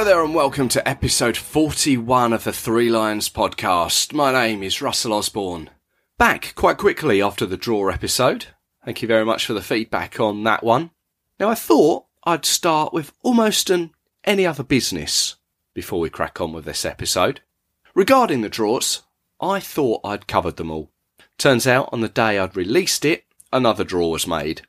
Hello there, and welcome to episode 41 of the Three Lions podcast. My name is Russell Osborne. Back quite quickly after the draw episode. Thank you very much for the feedback on that one. Now, I thought I'd start with almost an any other business before we crack on with this episode. Regarding the draws, I thought I'd covered them all. Turns out on the day I'd released it, another draw was made.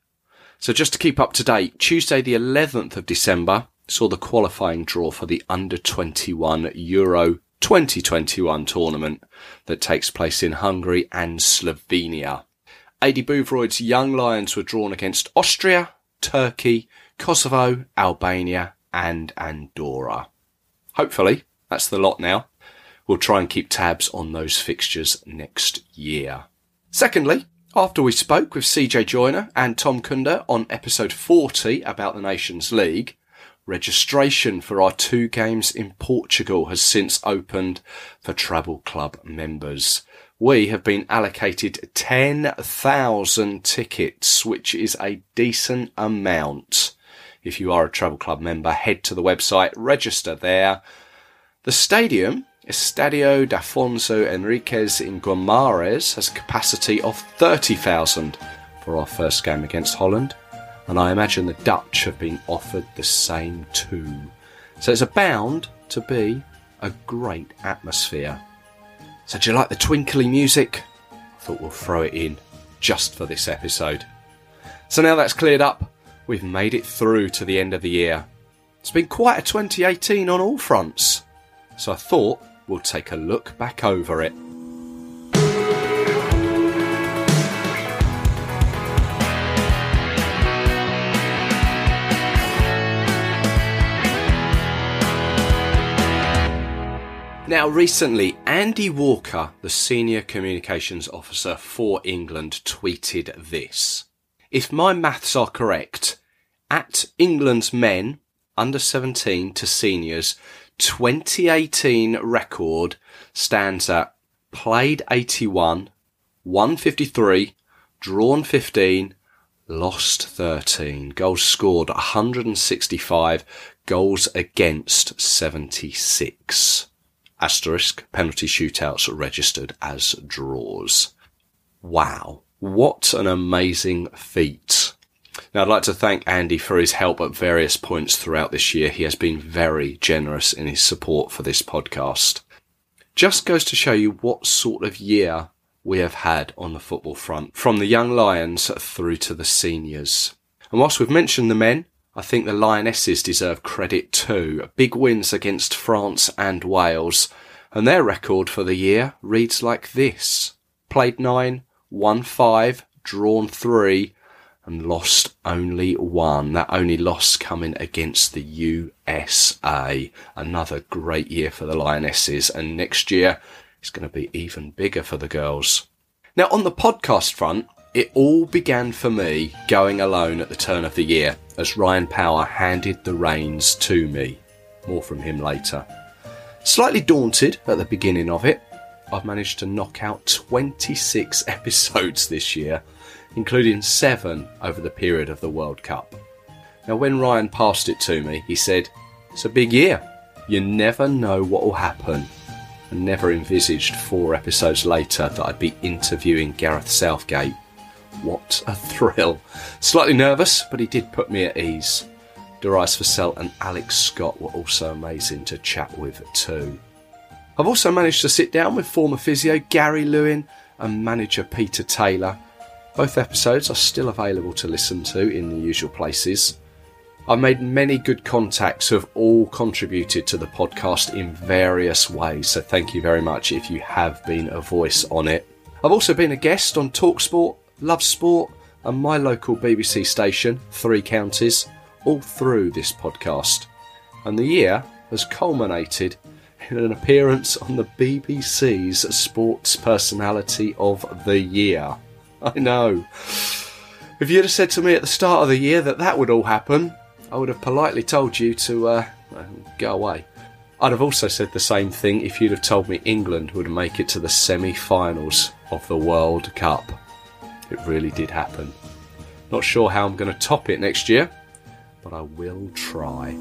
So just to keep up to date, Tuesday the 11th of December saw the qualifying draw for the under 21 Euro 2021 tournament that takes place in Hungary and Slovenia. Aidy Boothroyd's Young Lions were drawn against Austria, Turkey, Kosovo, Albania and Andorra. Hopefully, that's the lot now. We'll try and keep tabs on those fixtures next year. Secondly, after we spoke with CJ Joyner and Tom Kunder on episode 40 about the Nations League, registration for our two games in Portugal has since opened for Travel Club members. We have been allocated 10,000 tickets, which is a decent amount. If you are a Travel Club member, head to the website, register there. The stadium, Estadio Dafonso Henriques in Guimarães, has a capacity of 30,000 for our first game against Holland and I imagine the Dutch have been offered the same too. So it's bound to be a great atmosphere. So do you like the twinkly music? I thought we'll throw it in just for this episode. So now that's cleared up, we've made it through to the end of the year. It's been quite a 2018 on all fronts. So I thought we'll take a look back over it. Now, recently, Andy Walker, the Senior Communications Officer for England, tweeted this. If my maths are correct, at England's men under 17 to seniors, 2018 record stands at played 81, 153, drawn 15, lost 13, goals scored 165, goals against 76 asterisk penalty shootouts registered as draws. Wow. What an amazing feat. Now, I'd like to thank Andy for his help at various points throughout this year. He has been very generous in his support for this podcast. Just goes to show you what sort of year we have had on the football front, from the young Lions through to the seniors. And whilst we've mentioned the men, I think the Lionesses deserve credit too. Big wins against France and Wales, and their record for the year reads like this. Played nine, won five, drawn three, and lost only one. That only loss coming against the USA. Another great year for the Lionesses, and next year it's going to be even bigger for the girls. Now, on the podcast front, it all began for me going alone at the turn of the year as Ryan Power handed the reins to me. More from him later. Slightly daunted at the beginning of it, I've managed to knock out 26 episodes this year, including seven over the period of the World Cup. Now, when Ryan passed it to me, he said, It's a big year. You never know what will happen. And never envisaged four episodes later that I'd be interviewing Gareth Southgate what a thrill. Slightly nervous, but he did put me at ease. Darius Vassell and Alex Scott were also amazing to chat with too. I've also managed to sit down with former physio Gary Lewin and manager Peter Taylor. Both episodes are still available to listen to in the usual places. I've made many good contacts who have all contributed to the podcast in various ways, so thank you very much if you have been a voice on it. I've also been a guest on Talksport Love Sport, and my local BBC station, Three Counties, all through this podcast. And the year has culminated in an appearance on the BBC's Sports Personality of the Year. I know. If you'd have said to me at the start of the year that that would all happen, I would have politely told you to uh, go away. I'd have also said the same thing if you'd have told me England would make it to the semi finals of the World Cup. It really did happen. Not sure how I'm going to top it next year, but I will try.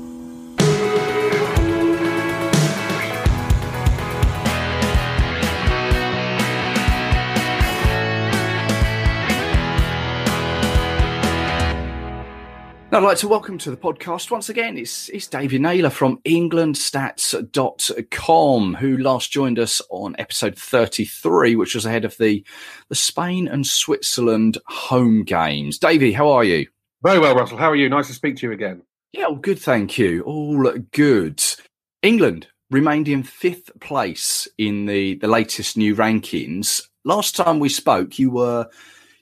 Now, I'd like to welcome to the podcast once again. It's, it's David Naylor from EnglandStats.com, who last joined us on episode 33, which was ahead of the, the Spain and Switzerland home games. Davey, how are you? Very well, Russell. How are you? Nice to speak to you again. Yeah, all good, thank you. All good. England remained in fifth place in the, the latest new rankings. Last time we spoke, you were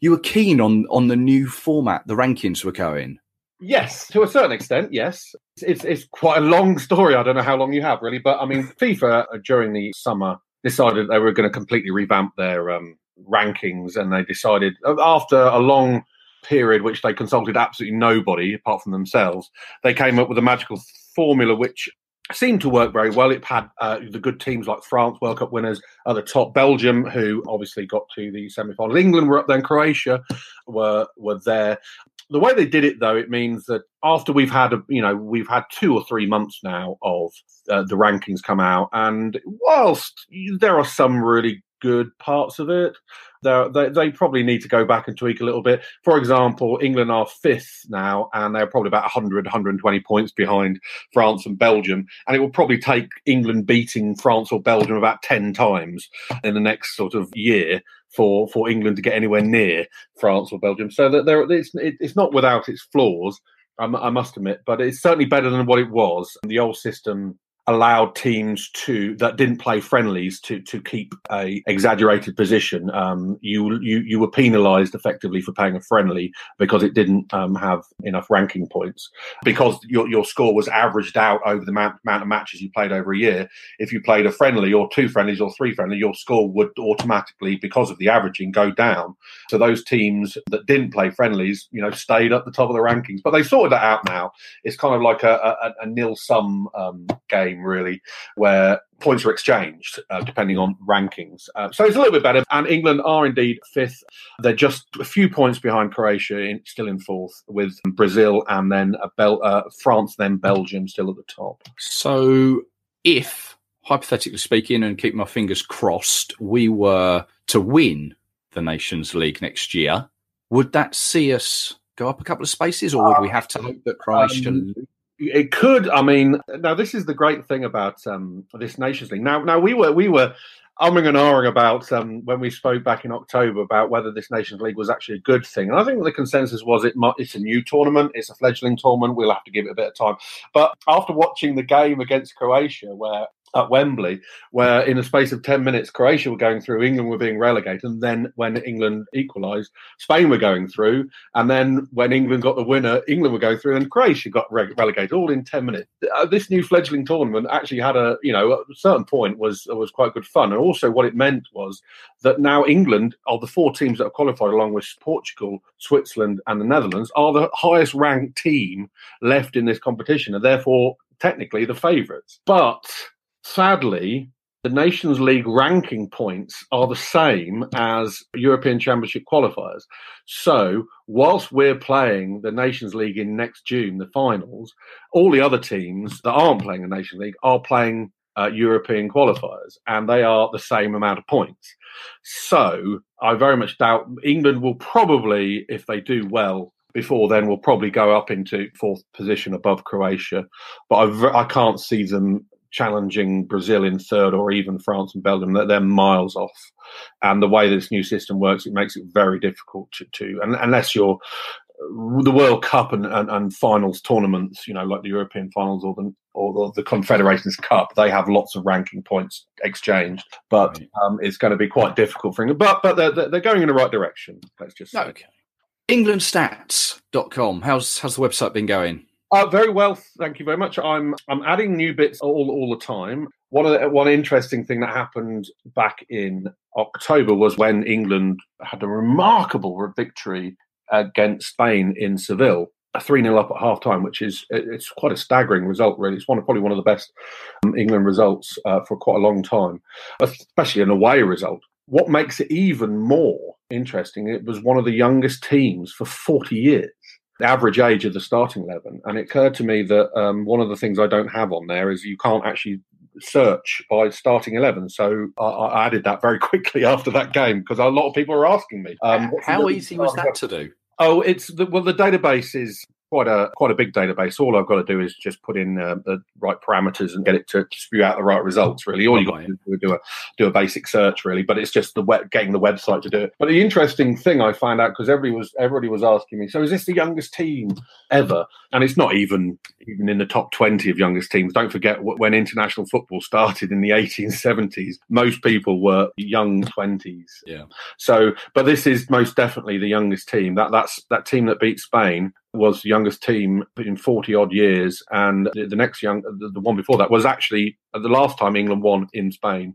you were keen on on the new format the rankings were going. Yes, to a certain extent, yes. It's, it's quite a long story. I don't know how long you have, really. But I mean, FIFA uh, during the summer decided they were going to completely revamp their um, rankings. And they decided, after a long period, which they consulted absolutely nobody apart from themselves, they came up with a magical formula which seemed to work very well. It had uh, the good teams like France, World Cup winners, at the top. Belgium, who obviously got to the semi-final. England were up there. Croatia were were there the way they did it though it means that after we've had a, you know we've had two or three months now of uh, the rankings come out and whilst there are some really good parts of it they, they probably need to go back and tweak a little bit. For example, England are fifth now, and they're probably about 100, 120 points behind France and Belgium. And it will probably take England beating France or Belgium about 10 times in the next sort of year for for England to get anywhere near France or Belgium. So that there, it's it's not without its flaws. I must admit, but it's certainly better than what it was. The old system allowed teams to that didn't play friendlies to to keep a exaggerated position. Um, you you you were penalised effectively for playing a friendly because it didn't um, have enough ranking points because your your score was averaged out over the amount, amount of matches you played over a year. If you played a friendly or two friendlies or three friendly, your score would automatically because of the averaging go down. So those teams that didn't play friendlies, you know, stayed at the top of the rankings. But they sorted that out now. It's kind of like a, a, a nil sum um, game game, really, where points are exchanged uh, depending on rankings. Uh, so it's a little bit better. And England are indeed fifth. They're just a few points behind Croatia, in, still in fourth, with Brazil and then Bel- uh, France, then Belgium still at the top. So if, hypothetically speaking, and keep my fingers crossed, we were to win the Nations League next year, would that see us go up a couple of spaces, or would we have to hope that Croatia um, it could. I mean, now this is the great thing about um, this Nations League. Now, now we were we were umming and ahhing about um, when we spoke back in October about whether this Nations League was actually a good thing, and I think the consensus was it. It's a new tournament. It's a fledgling tournament. We'll have to give it a bit of time. But after watching the game against Croatia, where at Wembley, where in the space of 10 minutes, Croatia were going through, England were being relegated. And then when England equalised, Spain were going through. And then when England got the winner, England were going through and Croatia got re- relegated all in 10 minutes. Uh, this new fledgling tournament actually had a, you know, at a certain point was, was quite good fun. And also what it meant was that now England, of the four teams that have qualified along with Portugal, Switzerland and the Netherlands, are the highest ranked team left in this competition and therefore technically the favourites. But sadly, the Nations League ranking points are the same as European Championship qualifiers. So, whilst we're playing the Nations League in next June, the finals, all the other teams that aren't playing the Nations League are playing uh, European qualifiers, and they are the same amount of points. So, I very much doubt England will probably, if they do well, before then will probably go up into fourth position above Croatia, but I, I can't see them challenging Brazil in third or even France and Belgium. They're, they're miles off. And the way this new system works, it makes it very difficult to, to and, unless you're the World Cup and, and, and, finals tournaments, you know, like the European finals or the or the Confederations Cup, they have lots of ranking points exchanged, but um, it's going to be quite difficult for England. But but they're, they're going in the right direction. Let's just say. Okay. EnglandStats.com. How's how's the website been going? Uh, very well, thank you very much. I'm I'm adding new bits all all the time. One the, one interesting thing that happened back in October was when England had a remarkable victory against Spain in Seville, a three 0 up at half time, which is it's quite a staggering result. Really, it's one probably one of the best um, England results uh, for quite a long time, especially an away result. What makes it even more interesting? It was one of the youngest teams for forty years average age of the starting 11. And it occurred to me that um, one of the things I don't have on there is you can't actually search by starting 11. So I, I added that very quickly after that game because a lot of people are asking me. Um, How easy was that to do? Oh, it's the, well, the database is quite a quite a big database. All I've got to do is just put in uh, the right parameters and get it to spew out the right results. Really, all you got to do is do a do a basic search, really. But it's just the web, getting the website to do it. But the interesting thing I found out because everybody was everybody was asking me, so is this the youngest team ever? And it's not even even in the top twenty of youngest teams. Don't forget when international football started in the 1870s, most people were young twenties. Yeah. So, but this is most definitely the youngest team. That that's that team that beat Spain was the youngest team in 40 odd years. And the, the next young, the, the, one before that was actually the last time England won in Spain.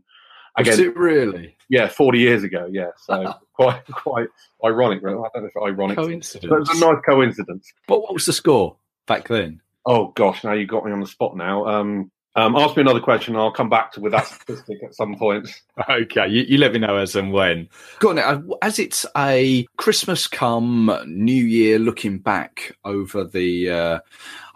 Again, was it really? Yeah, 40 years ago. Yeah. So quite, quite ironic. I don't know if ironic. Coincidence. But it was a nice coincidence. But what was the score back then? Oh gosh, now you got me on the spot now. Um, um, ask me another question. I'll come back to with that statistic at some point. Okay, you, you, let me know as and when. Go on. Uh, as it's a Christmas come, New Year, looking back over the uh,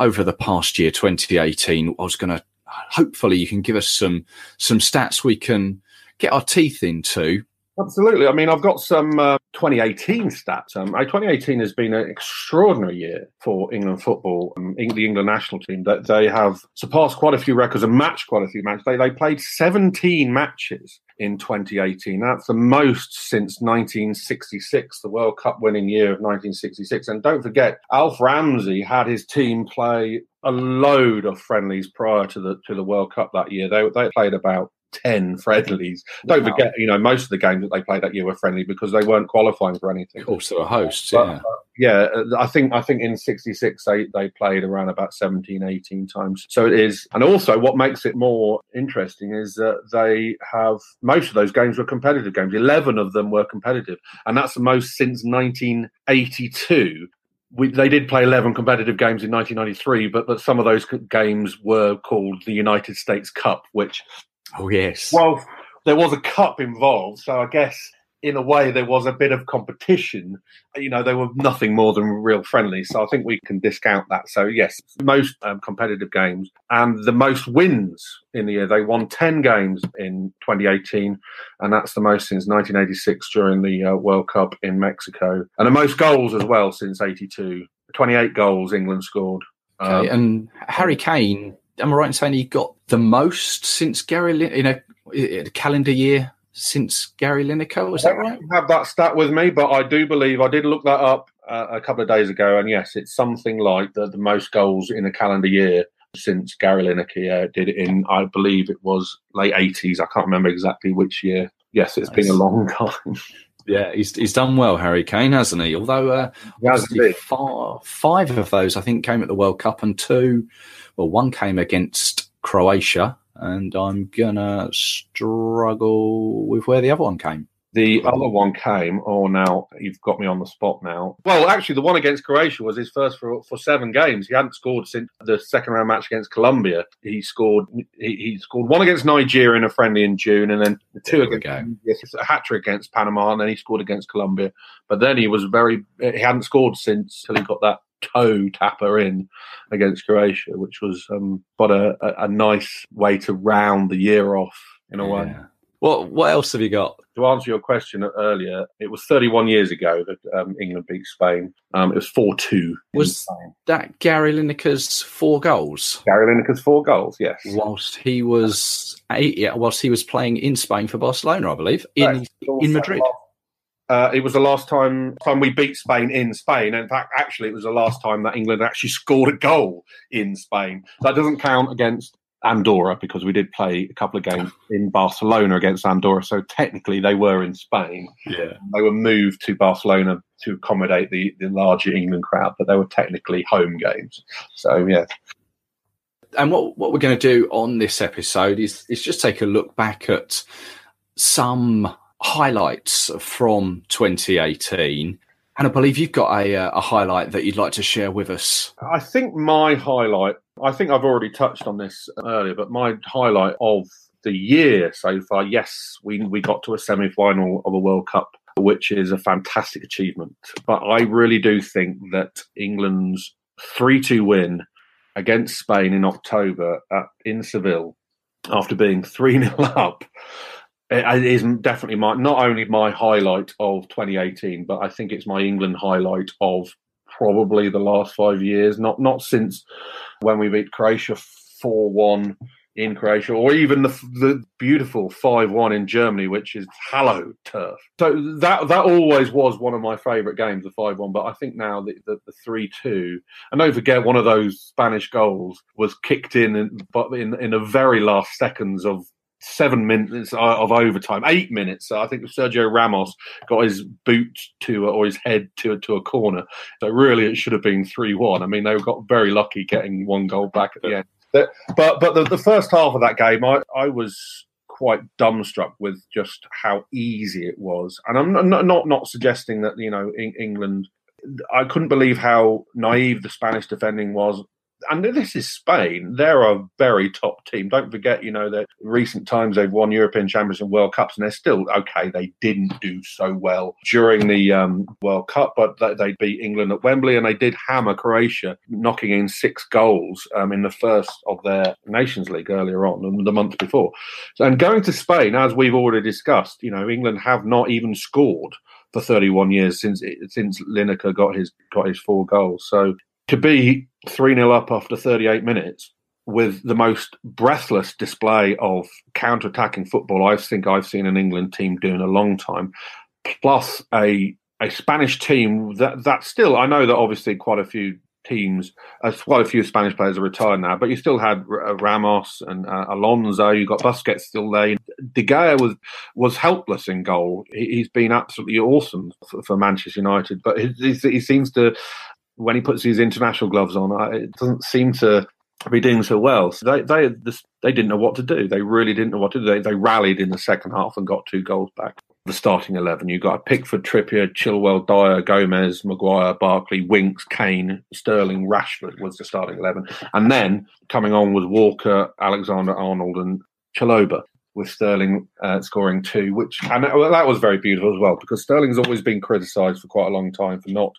over the past year, 2018. I was going to hopefully you can give us some some stats we can get our teeth into Absolutely. I mean, I've got some uh, 2018 stats. Um, 2018 has been an extraordinary year for England football, um, the England national team. That they have surpassed quite a few records and matched quite a few matches. They, they played 17 matches in 2018. That's the most since 1966, the World Cup winning year of 1966. And don't forget, Alf Ramsey had his team play a load of friendlies prior to the to the World Cup that year. They they played about 10 friendlies. Don't wow. forget, you know, most of the games that they played that year were friendly because they weren't qualifying for anything. Of course, they were hosts, but, yeah. Uh, yeah, I think I think in 66 they, they played around about 17, 18 times. So it is. And also what makes it more interesting is that they have most of those games were competitive games. 11 of them were competitive. And that's the most since 1982 we, they did play 11 competitive games in 1993, but, but some of those games were called the United States Cup, which Oh yes. Well, there was a cup involved, so I guess in a way there was a bit of competition. You know, they were nothing more than real friendly, so I think we can discount that. So yes, most um, competitive games and the most wins in the year. They won ten games in 2018, and that's the most since 1986 during the uh, World Cup in Mexico, and the most goals as well since '82. 28 goals England scored. Okay, um, and Harry Kane am I right in saying he got the most since Gary, you know, a calendar year since Gary Lineker? Was that right? I have that stat with me, but I do believe I did look that up uh, a couple of days ago, and yes, it's something like the, the most goals in a calendar year since Gary Lineker uh, did it in, I believe it was late 80s. I can't remember exactly which year. Yes, it's nice. been a long time. Yeah, he's he's done well, Harry Kane, hasn't he? Although uh, he five, five of those, I think, came at the World Cup, and two well, one came against Croatia, and I'm gonna struggle with where the other one came. The other one came. Oh, now you've got me on the spot. Now, well, actually, the one against Croatia was his first for for seven games. He hadn't scored since the second round match against Colombia. He scored. He, he scored one against Nigeria in a friendly in June, and then two against yes, a hat trick against Panama, and then he scored against Colombia. But then he was very. He hadn't scored since till he got that toe tapper in against Croatia, which was um, but a, a, a, nice way to round the year off in a yeah. way. What what else have you got? To answer your question earlier, it was 31 years ago that um, England beat Spain. Um, it was 4 2. Was that Gary Lineker's four goals? Gary Lineker's four goals, yes. Whilst he was eight, yeah, whilst he was playing in Spain for Barcelona, I believe, in, in Madrid. Uh, it was the last time time we beat Spain in Spain. In fact, actually, it was the last time that England actually scored a goal in Spain. That doesn't count against Andorra because we did play a couple of games in Barcelona against Andorra. So technically, they were in Spain. Yeah. They were moved to Barcelona to accommodate the, the larger England crowd, but they were technically home games. So, yeah. And what, what we're going to do on this episode is, is just take a look back at some highlights from 2018 and I believe you've got a, uh, a highlight that you'd like to share with us. I think my highlight, I think I've already touched on this earlier, but my highlight of the year so far, yes, we, we got to a semi final of a World Cup, which is a fantastic achievement. But I really do think that England's 3 2 win against Spain in October at, in Seville, after being 3 0 up, it is definitely my not only my highlight of 2018, but I think it's my England highlight of probably the last five years. Not not since when we beat Croatia four one in Croatia, or even the the beautiful five one in Germany, which is hallowed turf. So that that always was one of my favourite games, the five one. But I think now the the, the three two, and don't forget one of those Spanish goals was kicked in, but in in the very last seconds of seven minutes uh, of overtime, eight minutes. So I think Sergio Ramos got his boot to or his head to to a corner. So really, it should have been three one. I mean, they got very lucky getting one goal back at the end. But but the, the first half of that game, I I was quite dumbstruck with just how easy it was. And I'm not not, not suggesting that you know England. I couldn't believe how naive the Spanish defending was and this is Spain. They're a very top team. Don't forget, you know, that recent times they've won European Champions and World Cups, and they're still okay. They didn't do so well during the um, World Cup, but they, beat England at Wembley, and they did hammer Croatia, knocking in six goals um, in the first of their Nations League earlier on, the month before. And going to Spain, as we've already discussed, you know, England have not even scored for 31 years since since Lineker got his got his four goals. So to be 3 0 up after 38 minutes with the most breathless display of counter attacking football I think I've seen an England team do in a long time, plus a a Spanish team that that still I know that obviously quite a few teams, uh, quite a few Spanish players are retired now, but you still had uh, Ramos and uh, Alonso. You got Busquets still there. De Gea was was helpless in goal. He, has been absolutely awesome for, for Manchester United, but he, he, seems to when he puts his international gloves on, it doesn't seem to be doing so well. So they they they didn't know what to do. They really didn't know what to do. They, they rallied in the second half and got two goals back. The starting eleven, you got Pickford, Trippier, Chilwell, Dier, Gomez, Maguire, Barkley, Winks, Kane, Sterling, Rashford was the starting eleven, and then coming on was Walker, Alexander Arnold, and Chalobah with Sterling uh, scoring two, which and that was very beautiful as well because Sterling's always been criticised for quite a long time for not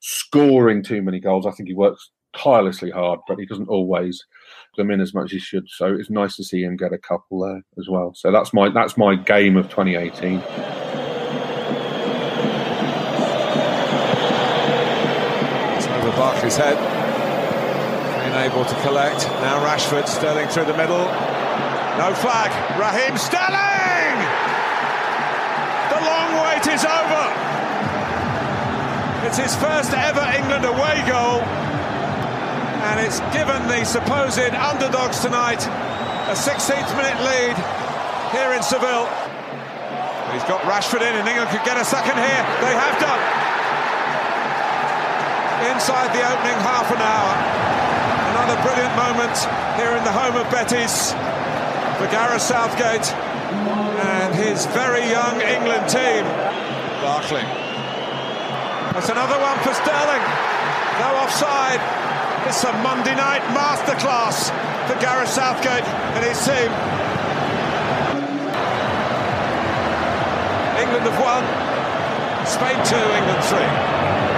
scoring too many goals. I think he works tirelessly hard, but he doesn't always them in as much as he should. So it's nice to see him get a couple there as well. So that's my that's my game of 2018. It's over Barkley's head. Being able to collect. Now Rashford, Sterling through the middle. No flag. Raheem Sterling! The long wait is over. It's his first ever England away goal. And it's given the supposed underdogs tonight a 16th minute lead here in Seville. He's got Rashford in, and England could get a second here. They have done. Inside the opening half an hour. Another brilliant moment here in the home of Betis for Gareth Southgate and his very young England team. Barkley. That's another one for Sterling. No offside. It's a Monday night masterclass for Gareth Southgate and his team. England have won. Spain 2, England 3.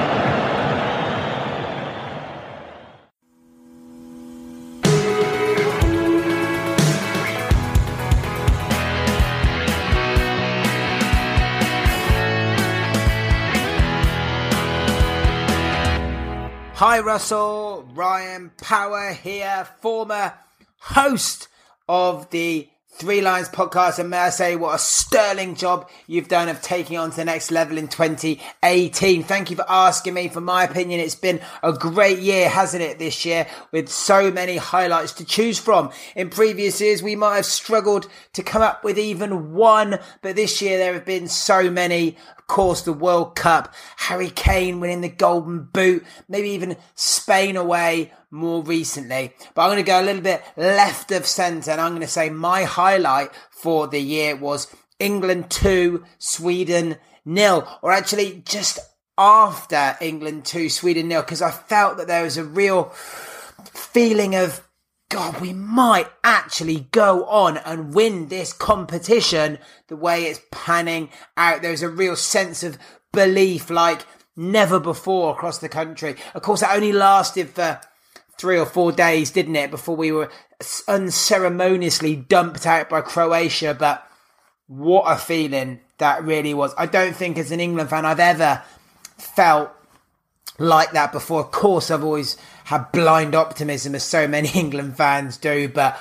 Hi, Russell. Ryan Power here, former host of the Three Lions podcast, and may I say, what a sterling job you've done of taking on to the next level in 2018. Thank you for asking me. For my opinion, it's been a great year, hasn't it, this year, with so many highlights to choose from. In previous years, we might have struggled to come up with even one, but this year there have been so many course, the World Cup, Harry Kane winning the Golden Boot, maybe even Spain away more recently. But I'm going to go a little bit left of centre and I'm going to say my highlight for the year was England 2, Sweden nil, or actually just after England 2, Sweden nil, because I felt that there was a real feeling of God, we might actually go on and win this competition the way it's panning out. There's a real sense of belief like never before across the country. Of course, it only lasted for three or four days, didn't it, before we were unceremoniously dumped out by Croatia. But what a feeling that really was. I don't think as an England fan I've ever felt like that before. Of course, I've always had blind optimism, as so many England fans do, but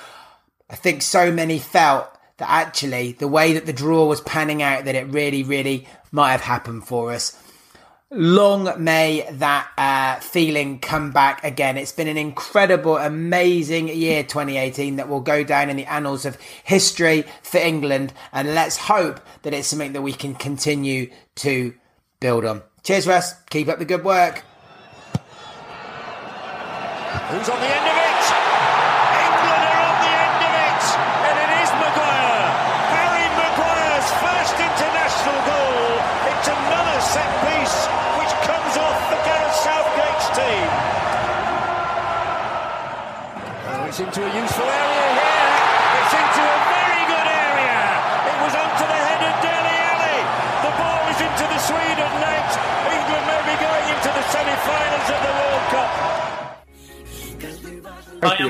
I think so many felt that actually the way that the draw was panning out, that it really, really might have happened for us. Long may that uh, feeling come back again. It's been an incredible, amazing year 2018 that will go down in the annals of history for England. And let's hope that it's something that we can continue to build on. Cheers, Russ. Keep up the good work. Who's on the end of it? England are on the end of it, and it is Maguire. Harry Maguire's first international goal. It's another set piece which comes off the Gareth Southgate's team. Oh, it's into a useful area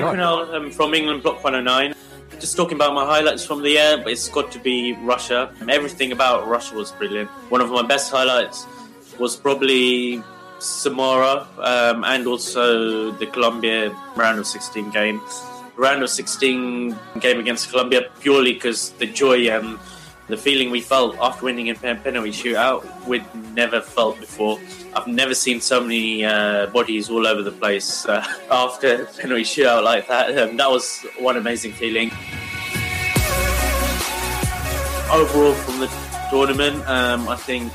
I'm from England Block 109. Just talking about my highlights from the year, but it's got to be Russia. Everything about Russia was brilliant. One of my best highlights was probably Samara um, and also the Colombia round of 16 game. Round of 16 game against Colombia purely because the joy and the feeling we felt after winning in pen- penalty shootout we'd never felt before. I've never seen so many uh, bodies all over the place uh, after penalty shootout like that. Um, that was one amazing feeling. Overall, from the tournament, um, I think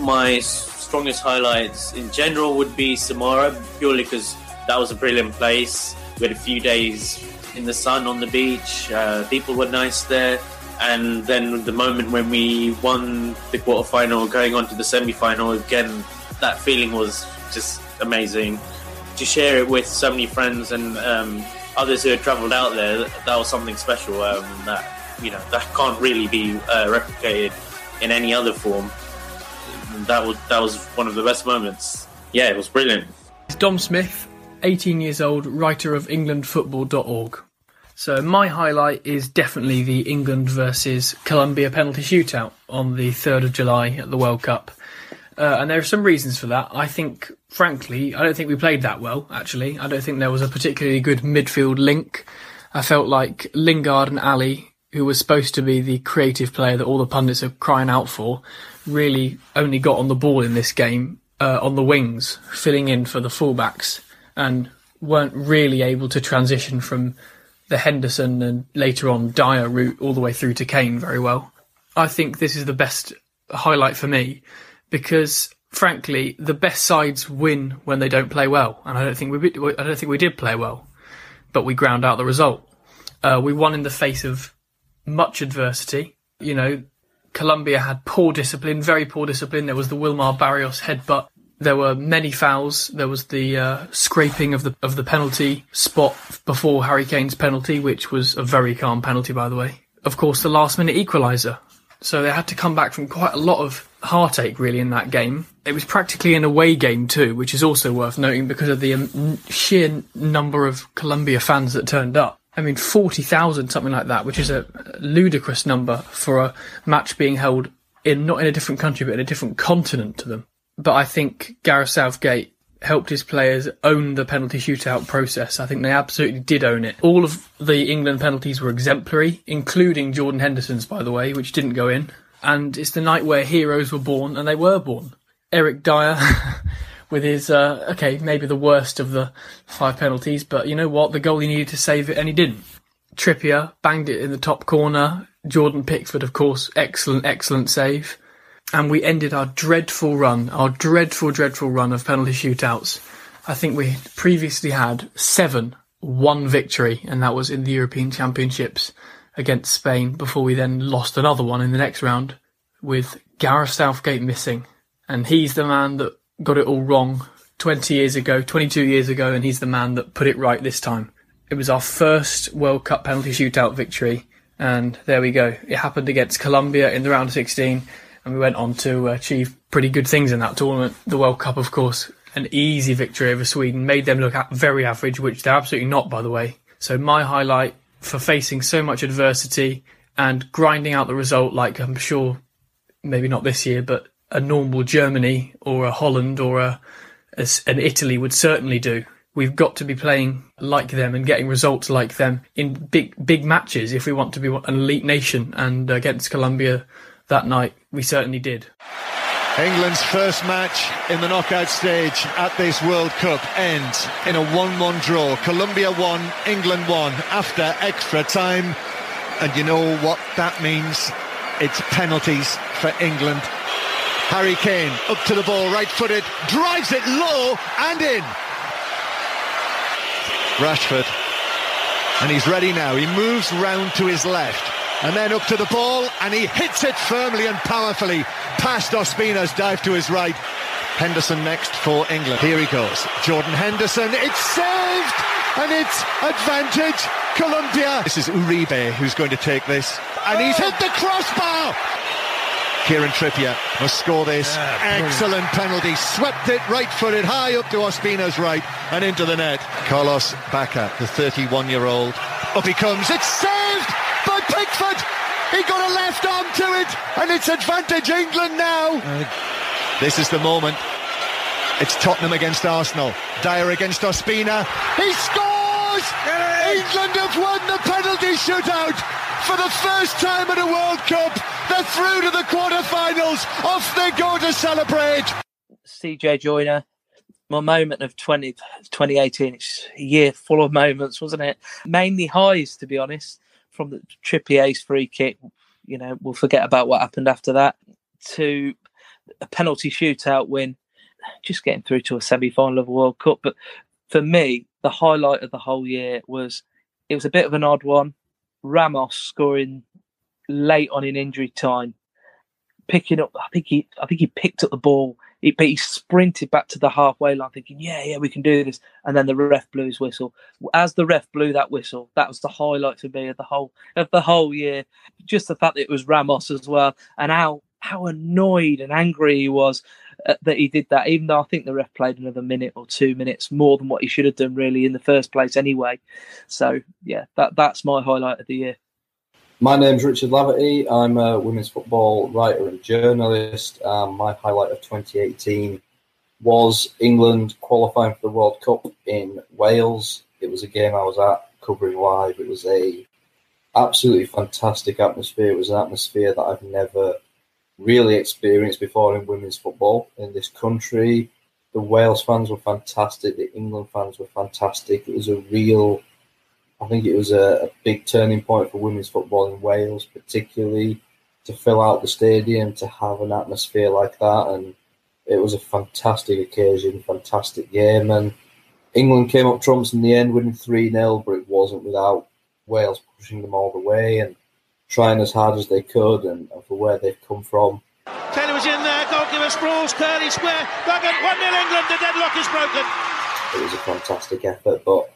my strongest highlights in general would be Samara, purely because that was a brilliant place. We had a few days in the sun on the beach. Uh, people were nice there and then the moment when we won the quarterfinal, going on to the semi-final again, that feeling was just amazing. To share it with so many friends and um, others who had travelled out there, that, was something special. Um, that you know that can't really be uh, replicated in any other form. That was that was one of the best moments. Yeah, it was brilliant. It's Dom Smith, 18 years old, writer of EnglandFootball.org. So my highlight is definitely the England versus Colombia penalty shootout on the 3rd of July at the World Cup. Uh, and there are some reasons for that. I think, frankly, I don't think we played that well, actually. I don't think there was a particularly good midfield link. I felt like Lingard and Ali, who was supposed to be the creative player that all the pundits are crying out for, really only got on the ball in this game uh, on the wings, filling in for the fullbacks, and weren't really able to transition from the Henderson and later on Dier route all the way through to Kane very well. I think this is the best highlight for me because frankly the best sides win when they don't play well and I don't think we I don't think we did play well but we ground out the result. Uh, we won in the face of much adversity. You know, Colombia had poor discipline, very poor discipline. There was the Wilmar Barrios headbutt there were many fouls. There was the uh, scraping of the of the penalty spot before Harry Kane's penalty, which was a very calm penalty, by the way. Of course, the last minute equaliser. So they had to come back from quite a lot of heartache, really, in that game. It was practically an away game too, which is also worth noting because of the um, sheer number of Colombia fans that turned up. I mean, forty thousand, something like that, which is a ludicrous number for a match being held in not in a different country but in a different continent to them but I think Gareth Southgate helped his players own the penalty shootout process. I think they absolutely did own it. All of the England penalties were exemplary, including Jordan Henderson's, by the way, which didn't go in. And it's the night where heroes were born, and they were born. Eric Dier. with his, uh, okay, maybe the worst of the five penalties, but you know what? The goal he needed to save it, and he didn't. Trippier banged it in the top corner. Jordan Pickford, of course, excellent, excellent save and we ended our dreadful run, our dreadful, dreadful run of penalty shootouts. I think we previously had seven, one victory, and that was in the European Championships against Spain before we then lost another one in the next round with Gareth Southgate missing. And he's the man that got it all wrong 20 years ago, 22 years ago, and he's the man that put it right this time. It was our first World Cup penalty shootout victory, and there we go. It happened against Colombia in the round of 16 and we went on to achieve pretty good things in that tournament. The World Cup, of course, an easy victory over Sweden, made them look very average, which they're absolutely not, by the way. So my highlight for facing so much adversity and grinding out the result, like I'm sure, maybe not this year, but a normal Germany or a Holland or a, a an Italy would certainly do. We've got to be playing like them and getting results like them in big big matches if we want to be an elite nation. And uh, against Colombia, that night, we certainly did. England's first match in the knockout stage at this World Cup ends in a 1-1 draw. Colombia won, England won after extra time. And you know what that means? It's penalties for England. Harry Kane up to the ball, right-footed, drives it low and in. Rashford. And he's ready now. He moves round to his left and then up to the ball, and he hits it firmly and powerfully past Ospina's dive to his right. Henderson next for England. Here he goes. Jordan Henderson. It's saved, and it's advantage Colombia. This is Uribe who's going to take this, and he's hit the crossbar. Kieran Trippier must score this. Yeah, Excellent penalty. Swept it right footed high up to Ospina's right and into the net. Carlos Bacca, the 31 year old. Up he comes. It's saved. He got a left arm to it, and it's advantage England now. This is the moment. It's Tottenham against Arsenal. Dier against Ospina. He scores! England have won the penalty shootout for the first time in a World Cup. They're through to the quarter-finals. Off they go to celebrate. CJ Joyner, my moment of 20, 2018, it's a year full of moments, wasn't it? Mainly highs, to be honest from the Trippier's free kick, you know, we'll forget about what happened after that, to a penalty shootout win, just getting through to a semi final of a World Cup. But for me, the highlight of the whole year was it was a bit of an odd one. Ramos scoring late on in injury time, picking up. I think he, I think he picked up the ball he, but he sprinted back to the halfway line, thinking, "Yeah, yeah, we can do this." And then the ref blew his whistle. As the ref blew that whistle, that was the highlight for me of the whole of the whole year. Just the fact that it was Ramos as well, and how how annoyed and angry he was uh, that he did that. Even though I think the ref played another minute or two minutes more than what he should have done, really, in the first place, anyway. So yeah, that that's my highlight of the year. My name's Richard Laverty. I'm a women's football writer and journalist. Um, my highlight of 2018 was England qualifying for the World Cup in Wales. It was a game I was at covering live. It was a absolutely fantastic atmosphere. It was an atmosphere that I've never really experienced before in women's football in this country. The Wales fans were fantastic. The England fans were fantastic. It was a real I think it was a, a, big turning point for women's football in Wales, particularly to fill out the stadium, to have an atmosphere like that. And it was a fantastic occasion, fantastic game. And England came up trumps in the end, winning 3 0, but it wasn't without Wales pushing them all the way and trying as hard as they could and, and for where they've come from. Taylor was in there, goalkeeper sprawls, Curly square, Duggan, 1 0 England, the deadlock is broken. It was a fantastic effort, but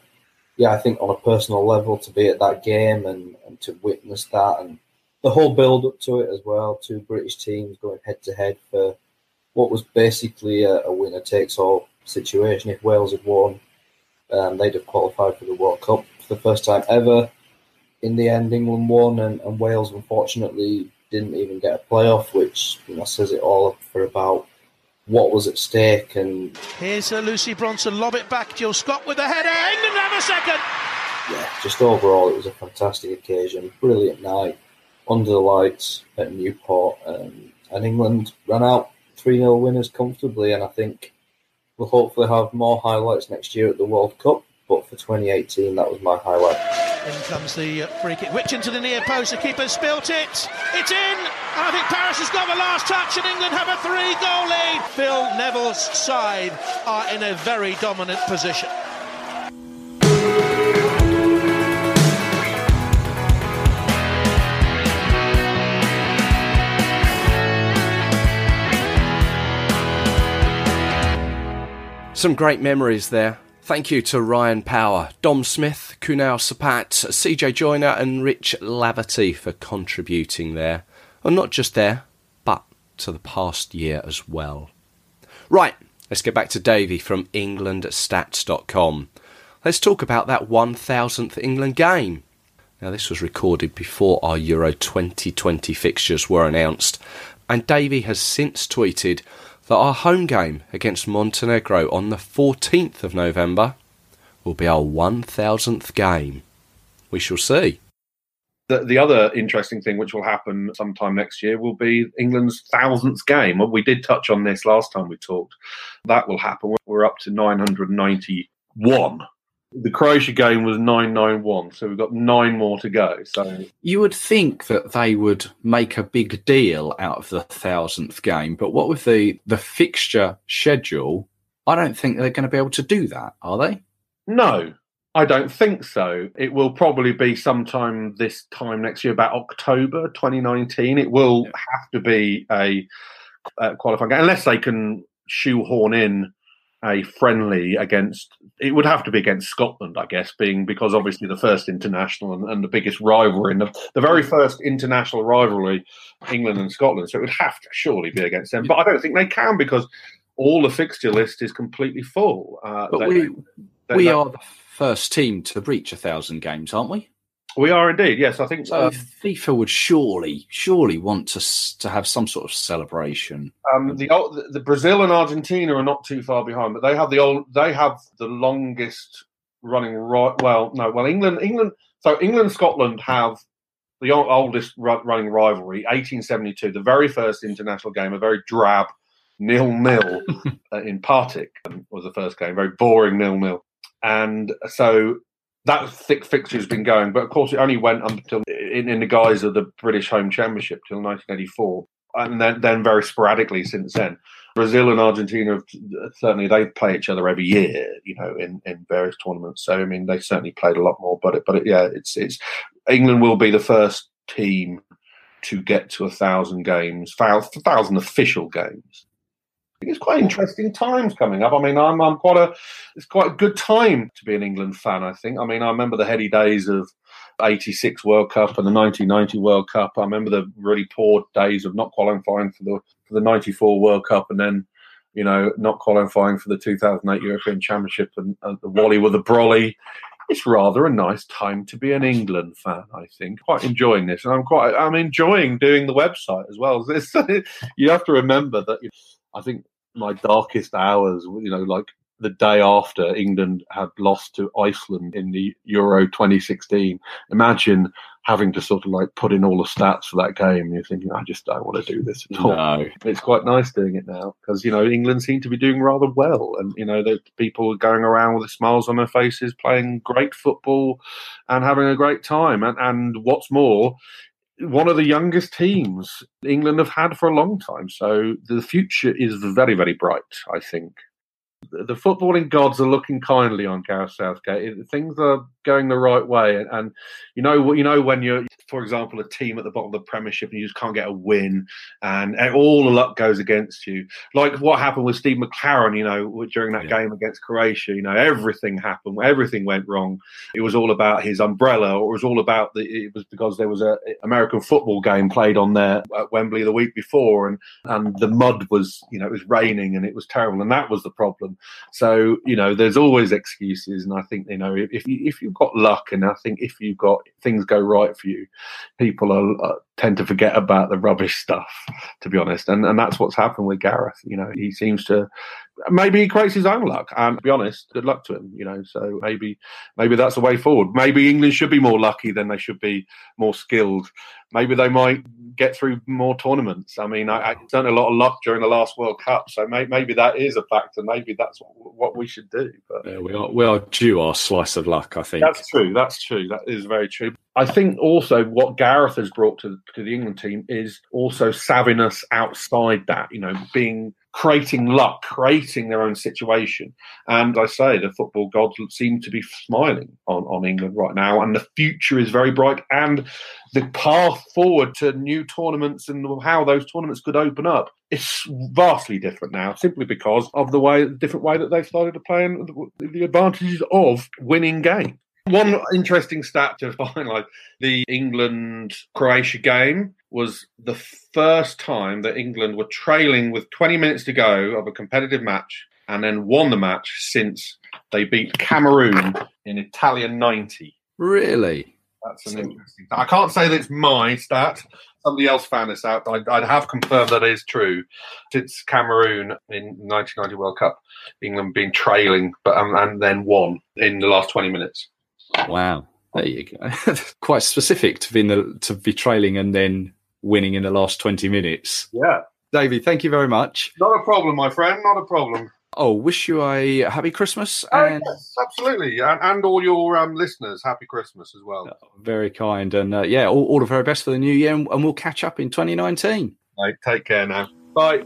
yeah, I think on a personal level to be at that game and, and to witness that and the whole build up to it as well, two British teams going head to head for what was basically a, a winner takes all situation. If Wales had won, um, they'd have qualified for the World Cup for the first time ever. In the end, England won, and, and Wales unfortunately didn't even get a playoff, which you know says it all for about what was at stake. And Here's uh, Lucy Bronze, lob it back. Jill Scott with the header. England have a second. yeah, just overall, it was a fantastic occasion, brilliant night under the lights at Newport, um, and England ran out 3 0 winners comfortably. And I think we'll hopefully have more highlights next year at the World Cup. But for 2018, that was my highlight. In comes the free kick. Which into the near post. The keeper spilt it. It's in. And I think Parris has got the last touch, and England have a three goal lead. Phil Neville's side are in a very dominant position. Some great memories there. Thank you to Ryan Power, Dom Smith, Kunal Sapat, CJ Joyner, and Rich Laverty for contributing there. And not just there, but to the past year as well. Right, let's get back to Davey from EnglandStats.com. Let's talk about that 1000th England game. Now, this was recorded before our Euro 2020 fixtures were announced, and Davey has since tweeted that our home game against Montenegro on the 14th of November will be our 1000th game. We shall see. The, the other interesting thing which will happen sometime next year will be England's thousandth game. Well, We did touch on this last time we talked. That will happen. We're up to 991. The Croatia game was 991, so we've got nine more to go. So You would think that they would make a big deal out of the thousandth game, but what with the, the fixture schedule, I don't think they're going to be able to do that, are they? No, I don't think so. It will probably be sometime this time next year, about October 2019. It will have to be a, a qualifying game, unless they can shoehorn in a friendly against. It would have to be against Scotland, I guess, being because obviously the first international and, and the biggest rivalry, and the, the very first international rivalry, England and Scotland. So it would have to surely be against them. But I don't think they can because all the fixture list is completely full. Uh, But they- we, they- we they- are the first team to reach a thousand games, aren't we? We are indeed. Yes, I think So um, FIFA would surely, surely want to to have some sort of celebration. um, the, the Brazil and Argentina are not too far behind, but they have the old. They have the longest running. Right. Well, no. Well, England. England. So England Scotland have the oldest running rivalry. 1872, the very first international game, a very drab nil nil uh, in Partick um, was the first game. Very boring nil nil, and so that thick fixture has been going, but of course it only went until in, in the guise of the British Home Championship till 1984, and then then very sporadically since then. Brazil and Argentina have, certainly they play each other every year, you know, in, in various tournaments. So I mean, they certainly played a lot more. But it, but it, yeah, it's it's England will be the first team to get to a thousand games, thousand official games. It's quite interesting times coming up. I mean, I'm I'm quite a it's quite a good time to be an England fan. I think. I mean, I remember the heady days of '86 World Cup and the 1990 World Cup. I remember the really poor days of not qualifying for the for the '94 World Cup and then. You know, not qualifying for the 2008 European Championship and, and the Wally with the brolly. It's rather a nice time to be an England fan. I think quite enjoying this, and I'm quite I'm enjoying doing the website as well. You have to remember that. You I think my darkest hours, you know, like the day after England had lost to Iceland in the Euro 2016. Imagine having to sort of like put in all the stats for that game. You're thinking, I just don't want to do this at all. No. It's quite nice doing it now because, you know, England seem to be doing rather well. And, you know, the people are going around with the smiles on their faces, playing great football and having a great time. And, and what's more, one of the youngest teams England have had for a long time. So the future is very, very bright, I think. The footballing gods are looking kindly on Gareth Southgate. Things are going the right way, and, and you know you know when you're, for example, a team at the bottom of the Premiership and you just can't get a win, and, and all the luck goes against you. Like what happened with Steve McClaren, you know, during that game against Croatia. You know, everything happened, everything went wrong. It was all about his umbrella, or it was all about the. It was because there was a American football game played on there at Wembley the week before, and and the mud was, you know, it was raining and it was terrible, and that was the problem. So you know, there's always excuses, and I think you know, if you, if you've got luck, and I think if you've got things go right for you, people are, uh, tend to forget about the rubbish stuff, to be honest. And and that's what's happened with Gareth. You know, he seems to maybe he creates his own luck. And to be honest, good luck to him. You know, so maybe maybe that's the way forward. Maybe England should be more lucky than they should be more skilled. Maybe they might get through more tournaments. I mean, I, I done a lot of luck during the last World Cup, so may, maybe that is a factor. Maybe that's what, what we should do. But yeah, we are we are due our slice of luck. I think that's true. That's true. That is very true. I think also what Gareth has brought to to the England team is also savviness outside that. You know, being creating luck, creating their own situation. And I say the football gods seem to be smiling on, on England right now, and the future is very bright. And the path forward to new tournaments and how those tournaments could open up is vastly different now, simply because of the way, the different way that they've started to play and the advantages of winning games. One interesting stat to finalise the England Croatia game was the first time that England were trailing with 20 minutes to go of a competitive match and then won the match since they beat Cameroon in Italia 90. Really? That's an interesting. I can't say that it's my stat. Somebody else found this out. I'd, I'd have confirmed that it is true. Since Cameroon in 1990 World Cup, England being trailing, but um, and then won in the last 20 minutes. Wow, there you go. Quite specific to be in the to be trailing and then winning in the last 20 minutes. Yeah. Davey, thank you very much. Not a problem, my friend. Not a problem. Oh, wish you a happy Christmas. Oh, yes, absolutely. And, and all your um, listeners, happy Christmas as well. Oh, very kind. And uh, yeah, all, all, the very best for the new year. And, and we'll catch up in 2019. Right, take care now. Bye.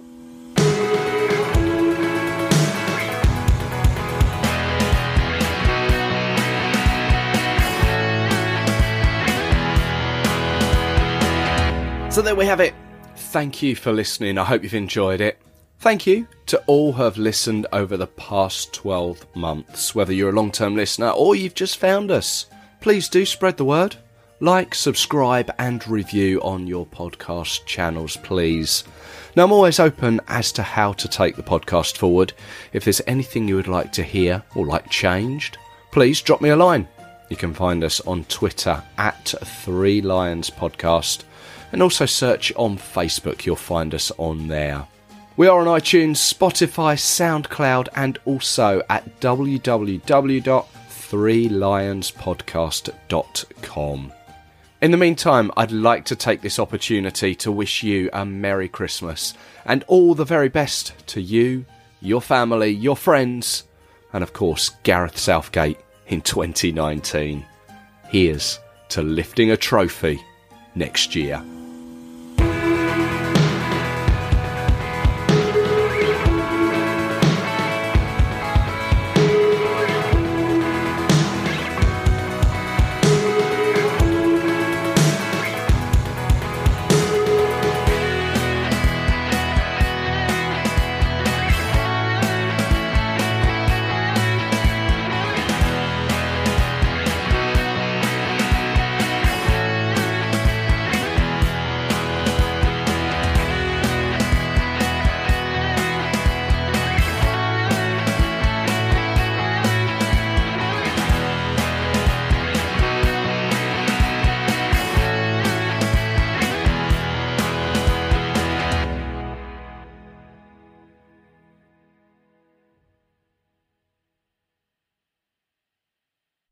So there we have it. Thank you for listening. I hope you've enjoyed it. Thank you to all who have listened over the past 12 months, whether you're a long term listener or you've just found us. Please do spread the word. Like, subscribe, and review on your podcast channels, please. Now, I'm always open as to how to take the podcast forward. If there's anything you would like to hear or like changed, please drop me a line. You can find us on Twitter at Three Lions Podcast and also search on Facebook, you'll find us on there. We are on iTunes, Spotify, SoundCloud, and also at www.threelionspodcast.com. In the meantime, I'd like to take this opportunity to wish you a Merry Christmas and all the very best to you, your family, your friends, and of course, Gareth Southgate in 2019. Here's to lifting a trophy next year.